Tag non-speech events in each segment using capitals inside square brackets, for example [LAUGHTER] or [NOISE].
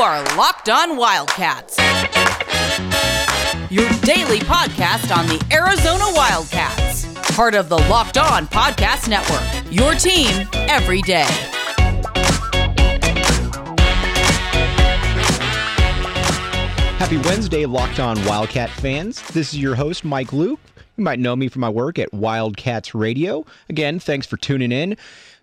are Locked On Wildcats, your daily podcast on the Arizona Wildcats, part of the Locked On Podcast Network, your team every day. Happy Wednesday, Locked On Wildcat fans. This is your host, Mike Luke. You might know me from my work at Wildcats Radio. Again, thanks for tuning in.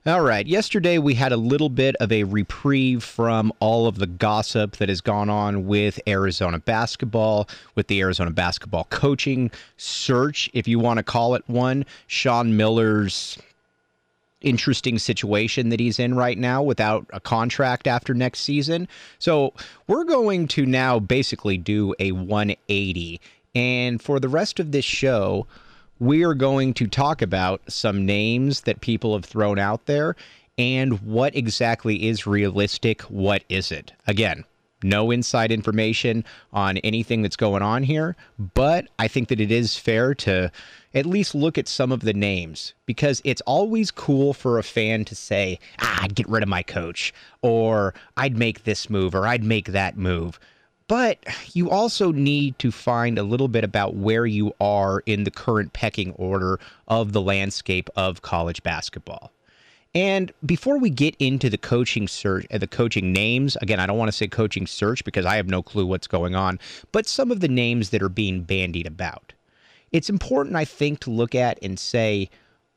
All right, yesterday we had a little bit of a reprieve from all of the gossip that has gone on with Arizona basketball, with the Arizona basketball coaching search, if you want to call it one. Sean Miller's interesting situation that he's in right now without a contract after next season. So we're going to now basically do a 180. And for the rest of this show, we are going to talk about some names that people have thrown out there and what exactly is realistic, what isn't. Again, no inside information on anything that's going on here, but I think that it is fair to at least look at some of the names because it's always cool for a fan to say, ah, I'd get rid of my coach, or I'd make this move, or I'd make that move. But you also need to find a little bit about where you are in the current pecking order of the landscape of college basketball. And before we get into the coaching search, uh, the coaching names, again, I don't want to say coaching search because I have no clue what's going on, but some of the names that are being bandied about. It's important, I think, to look at and say,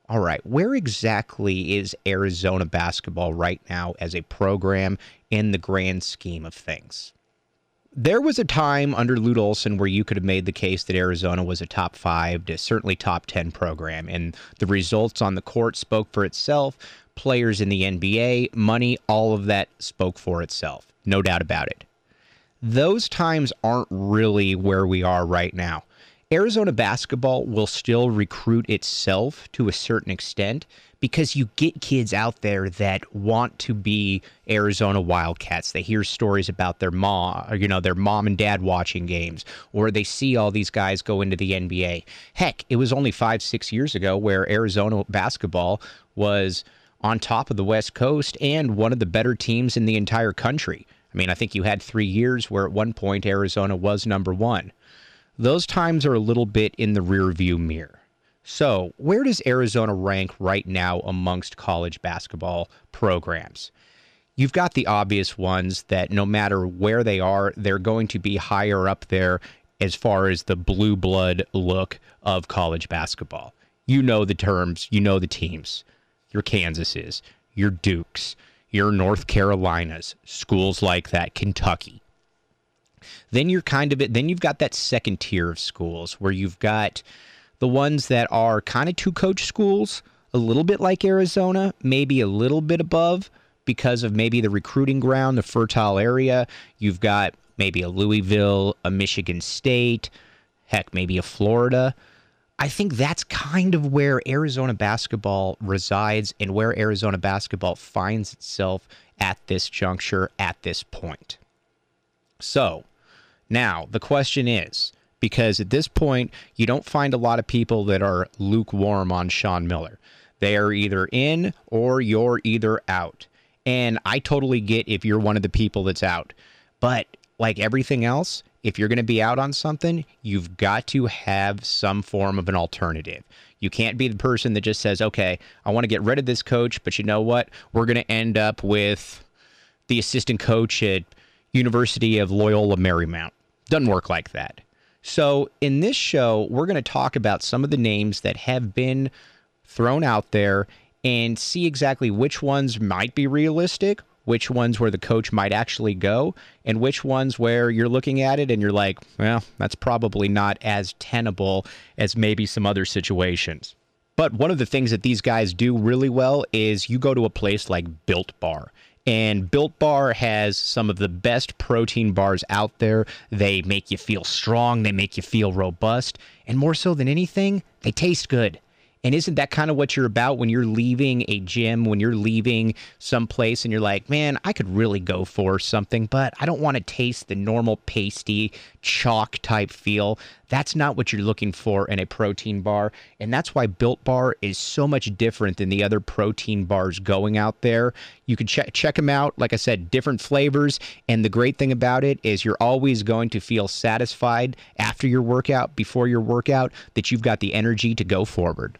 all right, where exactly is Arizona basketball right now as a program in the grand scheme of things? There was a time under Lute Olson where you could have made the case that Arizona was a top five to certainly top 10 program, and the results on the court spoke for itself. Players in the NBA, money, all of that spoke for itself. No doubt about it. Those times aren't really where we are right now. Arizona basketball will still recruit itself to a certain extent because you get kids out there that want to be Arizona Wildcats. They hear stories about their mom, you know, their mom and dad watching games, or they see all these guys go into the NBA. Heck, it was only five, six years ago where Arizona basketball was on top of the West Coast and one of the better teams in the entire country. I mean, I think you had three years where at one point Arizona was number one those times are a little bit in the rearview mirror. So, where does Arizona rank right now amongst college basketball programs? You've got the obvious ones that no matter where they are, they're going to be higher up there as far as the blue blood look of college basketball. You know the terms, you know the teams. Your Kansases, your Dukes, your North Carolinas, schools like that, Kentucky. Then you're kind of it. Then you've got that second tier of schools where you've got the ones that are kind of two coach schools, a little bit like Arizona, maybe a little bit above because of maybe the recruiting ground, the fertile area. You've got maybe a Louisville, a Michigan State, heck, maybe a Florida. I think that's kind of where Arizona basketball resides and where Arizona basketball finds itself at this juncture, at this point. So, now the question is because at this point, you don't find a lot of people that are lukewarm on Sean Miller. They are either in or you're either out. And I totally get if you're one of the people that's out. But like everything else, if you're going to be out on something, you've got to have some form of an alternative. You can't be the person that just says, okay, I want to get rid of this coach, but you know what? We're going to end up with the assistant coach at University of Loyola Marymount. Doesn't work like that. So, in this show, we're going to talk about some of the names that have been thrown out there and see exactly which ones might be realistic, which ones where the coach might actually go, and which ones where you're looking at it and you're like, well, that's probably not as tenable as maybe some other situations. But one of the things that these guys do really well is you go to a place like Built Bar and Built Bar has some of the best protein bars out there. They make you feel strong, they make you feel robust, and more so than anything, they taste good. And isn't that kind of what you're about when you're leaving a gym, when you're leaving some place and you're like, man, I could really go for something, but I don't want to taste the normal pasty, chalk type feel. That's not what you're looking for in a protein bar. And that's why Built Bar is so much different than the other protein bars going out there. You can check check them out. Like I said, different flavors. And the great thing about it is you're always going to feel satisfied after your workout, before your workout, that you've got the energy to go forward.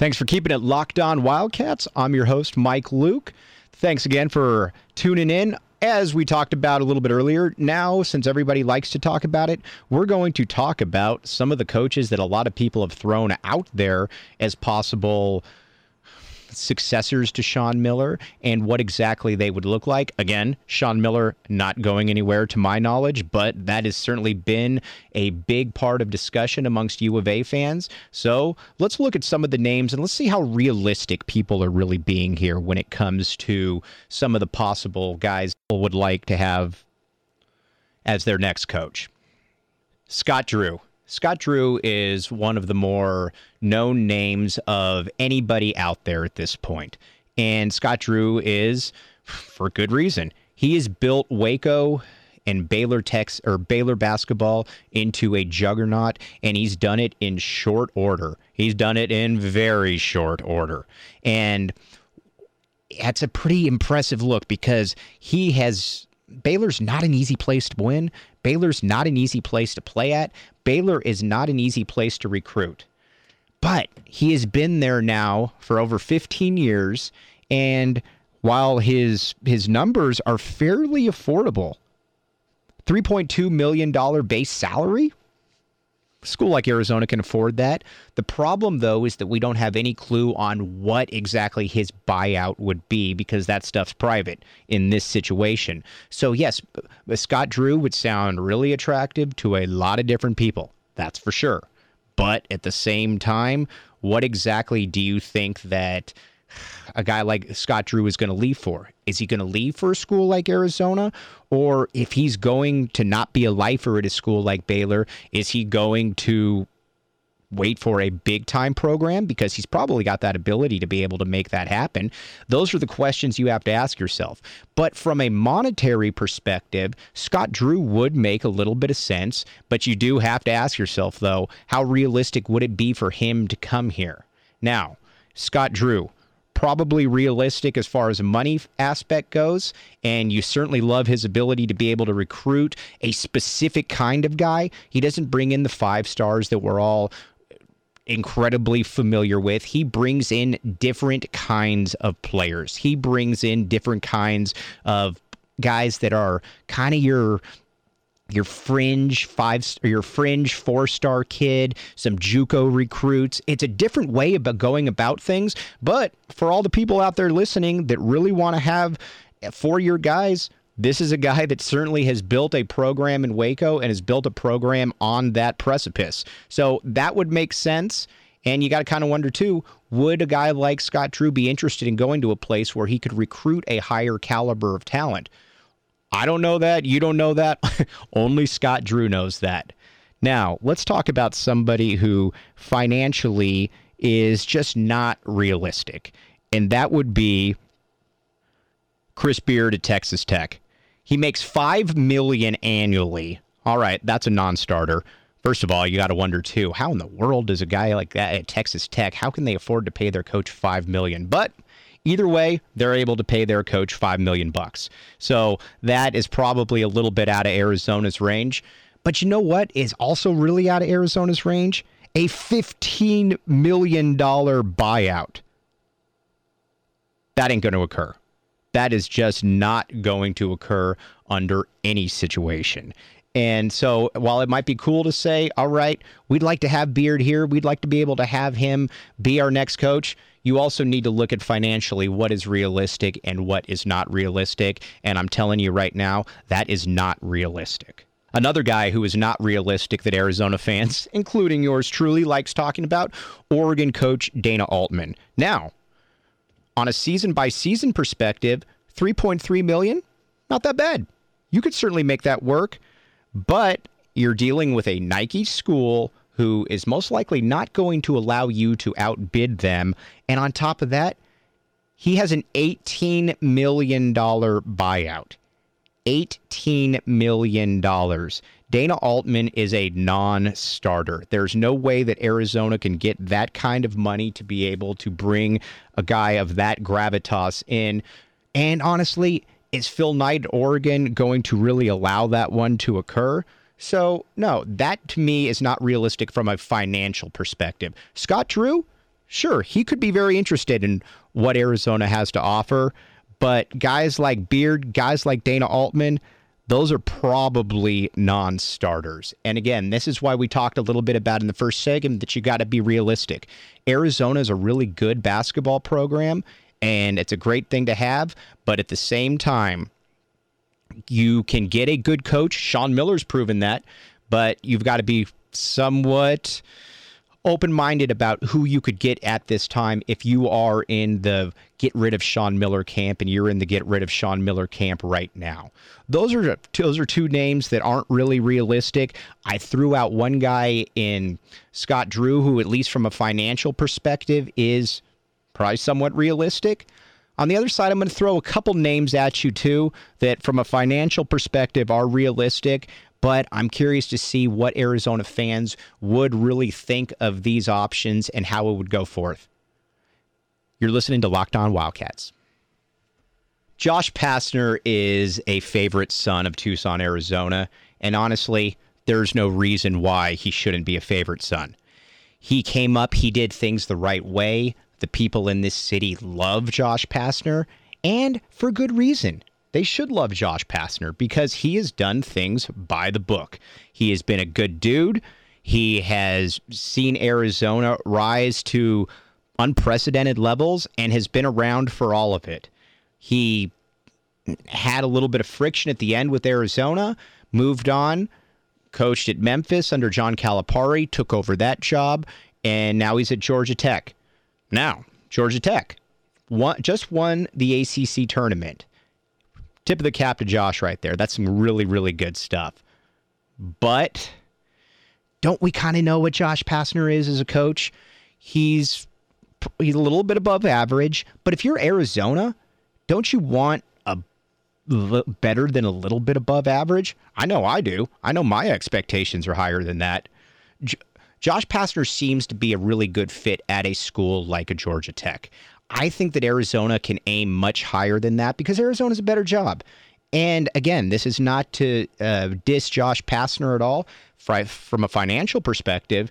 Thanks for keeping it locked on Wildcats. I'm your host, Mike Luke. Thanks again for tuning in. As we talked about a little bit earlier, now, since everybody likes to talk about it, we're going to talk about some of the coaches that a lot of people have thrown out there as possible successors to Sean Miller and what exactly they would look like. Again, Sean Miller not going anywhere to my knowledge, but that has certainly been a big part of discussion amongst U of A fans. So let's look at some of the names and let's see how realistic people are really being here when it comes to some of the possible guys would like to have as their next coach. Scott Drew. Scott Drew is one of the more known names of anybody out there at this point. And Scott Drew is for good reason. He has built Waco and Baylor Tex or Baylor basketball into a juggernaut, and he's done it in short order. He's done it in very short order. And that's a pretty impressive look because he has Baylor's not an easy place to win. Baylor's not an easy place to play at. Baylor is not an easy place to recruit. But he has been there now for over 15 years and while his his numbers are fairly affordable, 3.2 million dollar base salary, school like Arizona can afford that. The problem, though, is that we don't have any clue on what exactly his buyout would be because that stuff's private in this situation. So, yes, Scott Drew would sound really attractive to a lot of different people. That's for sure. But at the same time, what exactly do you think that a guy like Scott Drew is going to leave for? Is he going to leave for a school like Arizona? Or if he's going to not be a lifer at a school like Baylor, is he going to wait for a big time program because he's probably got that ability to be able to make that happen. Those are the questions you have to ask yourself. But from a monetary perspective, Scott Drew would make a little bit of sense, but you do have to ask yourself though, how realistic would it be for him to come here? Now, Scott Drew, probably realistic as far as a money aspect goes. And you certainly love his ability to be able to recruit a specific kind of guy. He doesn't bring in the five stars that we're all incredibly familiar with. He brings in different kinds of players. He brings in different kinds of guys that are kind of your your fringe five or your fringe four star kid, some JUCO recruits. It's a different way about going about things. But for all the people out there listening that really want to have four year guys, this is a guy that certainly has built a program in Waco and has built a program on that precipice. So that would make sense. And you got to kind of wonder too would a guy like Scott Drew be interested in going to a place where he could recruit a higher caliber of talent? I don't know that. You don't know that. [LAUGHS] Only Scott Drew knows that. Now, let's talk about somebody who financially is just not realistic, and that would be Chris Beard at Texas Tech. He makes five million annually. All right, that's a non-starter. First of all, you got to wonder too, how in the world does a guy like that at Texas Tech, how can they afford to pay their coach 5 million? But either way, they're able to pay their coach 5 million bucks. So, that is probably a little bit out of Arizona's range. But you know what is also really out of Arizona's range? A $15 million buyout. That ain't going to occur. That is just not going to occur under any situation. And so, while it might be cool to say, all right, we'd like to have Beard here, we'd like to be able to have him be our next coach, you also need to look at financially what is realistic and what is not realistic. And I'm telling you right now, that is not realistic. Another guy who is not realistic that Arizona fans, [LAUGHS] including yours truly, likes talking about Oregon coach Dana Altman. Now, on a season by season perspective, 3.3 million, not that bad. You could certainly make that work but you're dealing with a Nike school who is most likely not going to allow you to outbid them. And on top of that, he has an $18 million buyout. $18 million. Dana Altman is a non starter. There's no way that Arizona can get that kind of money to be able to bring a guy of that gravitas in. And honestly, is Phil Knight, Oregon, going to really allow that one to occur? So, no, that to me is not realistic from a financial perspective. Scott Drew, sure, he could be very interested in what Arizona has to offer. But guys like Beard, guys like Dana Altman, those are probably non starters. And again, this is why we talked a little bit about in the first segment that you got to be realistic. Arizona is a really good basketball program, and it's a great thing to have. But at the same time, you can get a good coach. Sean Miller's proven that, but you've got to be somewhat open minded about who you could get at this time if you are in the get rid of Sean Miller camp and you're in the get rid of Sean Miller camp right now. Those are those are two names that aren't really realistic. I threw out one guy in Scott Drew who at least from a financial perspective is probably somewhat realistic. On the other side, I'm going to throw a couple names at you too that from a financial perspective are realistic but I'm curious to see what Arizona fans would really think of these options and how it would go forth. You're listening to Locked On Wildcats. Josh Pastner is a favorite son of Tucson, Arizona, and honestly, there's no reason why he shouldn't be a favorite son. He came up, he did things the right way. The people in this city love Josh Pastner, and for good reason they should love Josh Pastner because he has done things by the book. He has been a good dude. He has seen Arizona rise to unprecedented levels and has been around for all of it. He had a little bit of friction at the end with Arizona, moved on, coached at Memphis under John Calipari, took over that job, and now he's at Georgia Tech. Now, Georgia Tech won, just won the ACC tournament tip of the cap to Josh right there. That's some really, really good stuff. But don't we kind of know what Josh Pastner is as a coach? He's he's a little bit above average, but if you're Arizona, don't you want a better than a little bit above average? I know I do. I know my expectations are higher than that. Josh Pastner seems to be a really good fit at a school like a Georgia Tech. I think that Arizona can aim much higher than that because Arizona's a better job. And again, this is not to uh, diss Josh Pastner at all. From a financial perspective,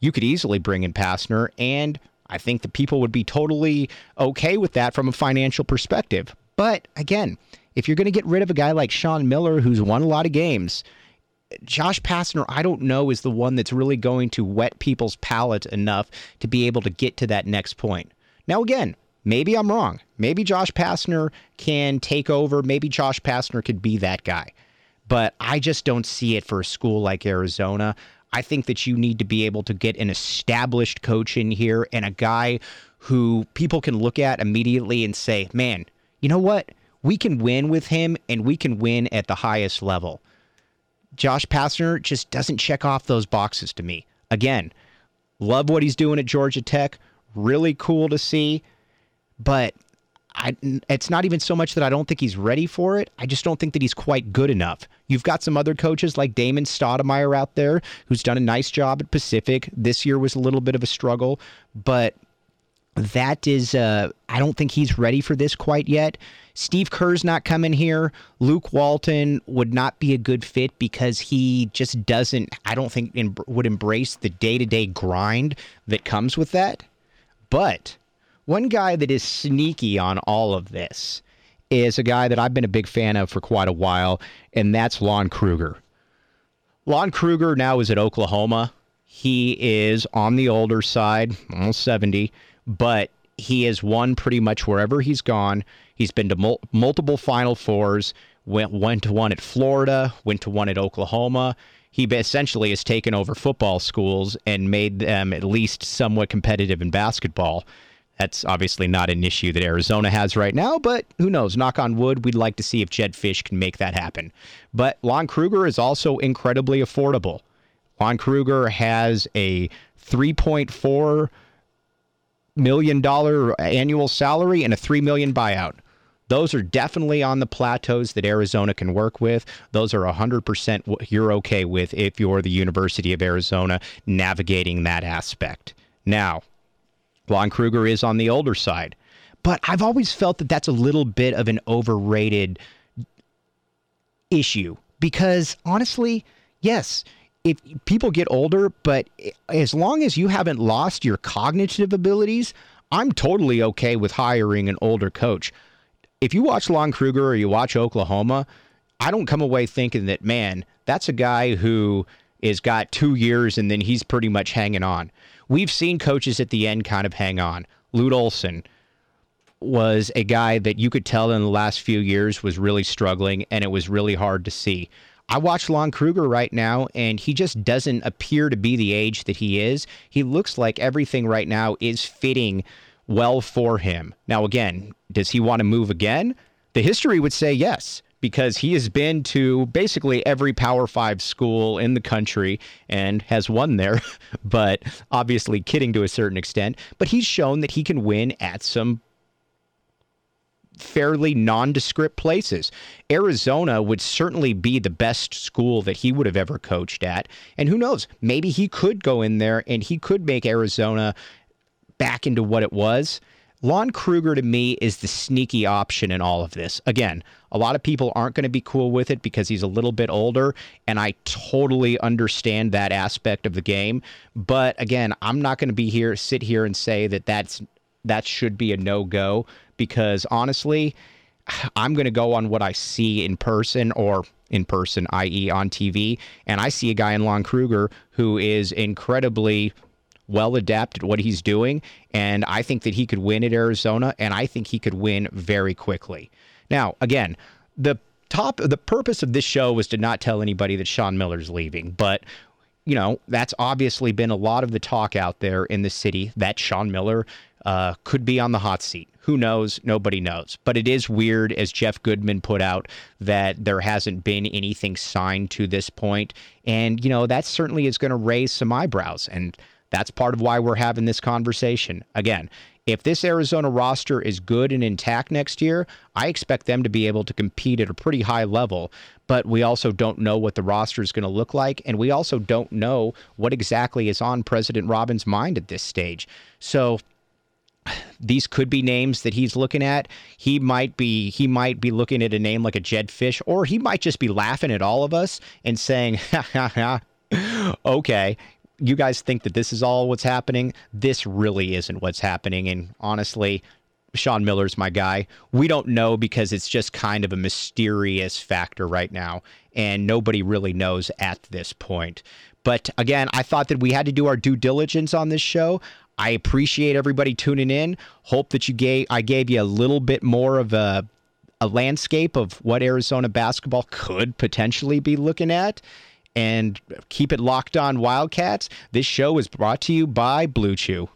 you could easily bring in Pastner, and I think the people would be totally okay with that from a financial perspective. But again, if you're going to get rid of a guy like Sean Miller, who's won a lot of games, Josh Pastner, I don't know, is the one that's really going to wet people's palate enough to be able to get to that next point. Now, again, maybe I'm wrong. Maybe Josh Pastner can take over. Maybe Josh Pastner could be that guy. But I just don't see it for a school like Arizona. I think that you need to be able to get an established coach in here and a guy who people can look at immediately and say, man, you know what? We can win with him and we can win at the highest level. Josh Pastner just doesn't check off those boxes to me. Again, love what he's doing at Georgia Tech really cool to see. But I, it's not even so much that I don't think he's ready for it. I just don't think that he's quite good enough. You've got some other coaches like Damon Stoudamire out there who's done a nice job at Pacific. This year was a little bit of a struggle, but that is, uh, I don't think he's ready for this quite yet. Steve Kerr's not coming here. Luke Walton would not be a good fit because he just doesn't, I don't think, would embrace the day to day grind that comes with that. But one guy that is sneaky on all of this is a guy that I've been a big fan of for quite a while, and that's Lon Kruger. Lon Kruger now is at Oklahoma. He is on the older side, almost 70, but he has won pretty much wherever he's gone. He's been to mul- multiple Final Fours, went, went to one at Florida, went to one at Oklahoma he essentially has taken over football schools and made them at least somewhat competitive in basketball. That's obviously not an issue that Arizona has right now, but who knows? Knock on wood, we'd like to see if Jedd Fisch can make that happen. But Lon Kruger is also incredibly affordable. Lon Kruger has a 3.4 million dollar annual salary and a 3 million buyout. Those are definitely on the plateaus that Arizona can work with. Those are 100% what you're okay with if you're the University of Arizona navigating that aspect. Now, Lon Kruger is on the older side, but I've always felt that that's a little bit of an overrated issue because honestly, yes, if people get older, but as long as you haven't lost your cognitive abilities, I'm totally okay with hiring an older coach. If you watch Lon Kruger or you watch Oklahoma, I don't come away thinking that, man, that's a guy who is got two years and then he's pretty much hanging on. We've seen coaches at the end kind of hang on. Lute Olson was a guy that you could tell in the last few years was really struggling and it was really hard to see. I watch Lon Kruger right now, and he just doesn't appear to be the age that he is. He looks like everything right now is fitting well for him. Now, again, does he want to move again? The history would say yes, because he has been to basically every Power Five school in the country and has won there, [LAUGHS] but obviously kidding to a certain extent. But he's shown that he can win at some fairly nondescript places. Arizona would certainly be the best school that he would have ever coached at. And who knows, maybe he could go in there and he could make Arizona back into what it was. Lon Kruger to me is the sneaky option in all of this. Again, a lot of people aren't going to be cool with it because he's a little bit older, and I totally understand that aspect of the game. But again, I'm not going to be here, sit here, and say that that's that should be a no go because honestly, I'm going to go on what I see in person or in person, i.e., on TV. And I see a guy in Lon Kruger who is incredibly well adapted at what he's doing. And I think that he could win at Arizona, and I think he could win very quickly. Now, again, the top the purpose of this show was to not tell anybody that Sean Miller's leaving, but you know, that's obviously been a lot of the talk out there in the city that Sean Miller uh, could be on the hot seat. Who knows? Nobody knows. But it is weird, as Jeff Goodman put out, that there hasn't been anything signed to this point. And, you know, that certainly is going to raise some eyebrows. And that's part of why we're having this conversation. Again, if this Arizona roster is good and intact next year, I expect them to be able to compete at a pretty high level. But we also don't know what the roster is going to look like. And we also don't know what exactly is on President Robbins' mind at this stage. So, these could be names that he's looking at. He might be he might be looking at a name like a Jedd Fisch, or he might just be laughing at all of us and saying, ha ha ha, okay, you guys think that this is all what's happening. This really isn't what's happening. And honestly, Sean Miller's my guy. We don't know because it's just kind of a mysterious factor right now, and nobody really knows at this point. But again, I thought that we had to do our due diligence on this show. I appreciate everybody tuning in. Hope that you gave I gave you a little bit more of a a landscape of what Arizona basketball could potentially be looking at. And keep it locked on Wildcats. This show is brought to you by BlueChew.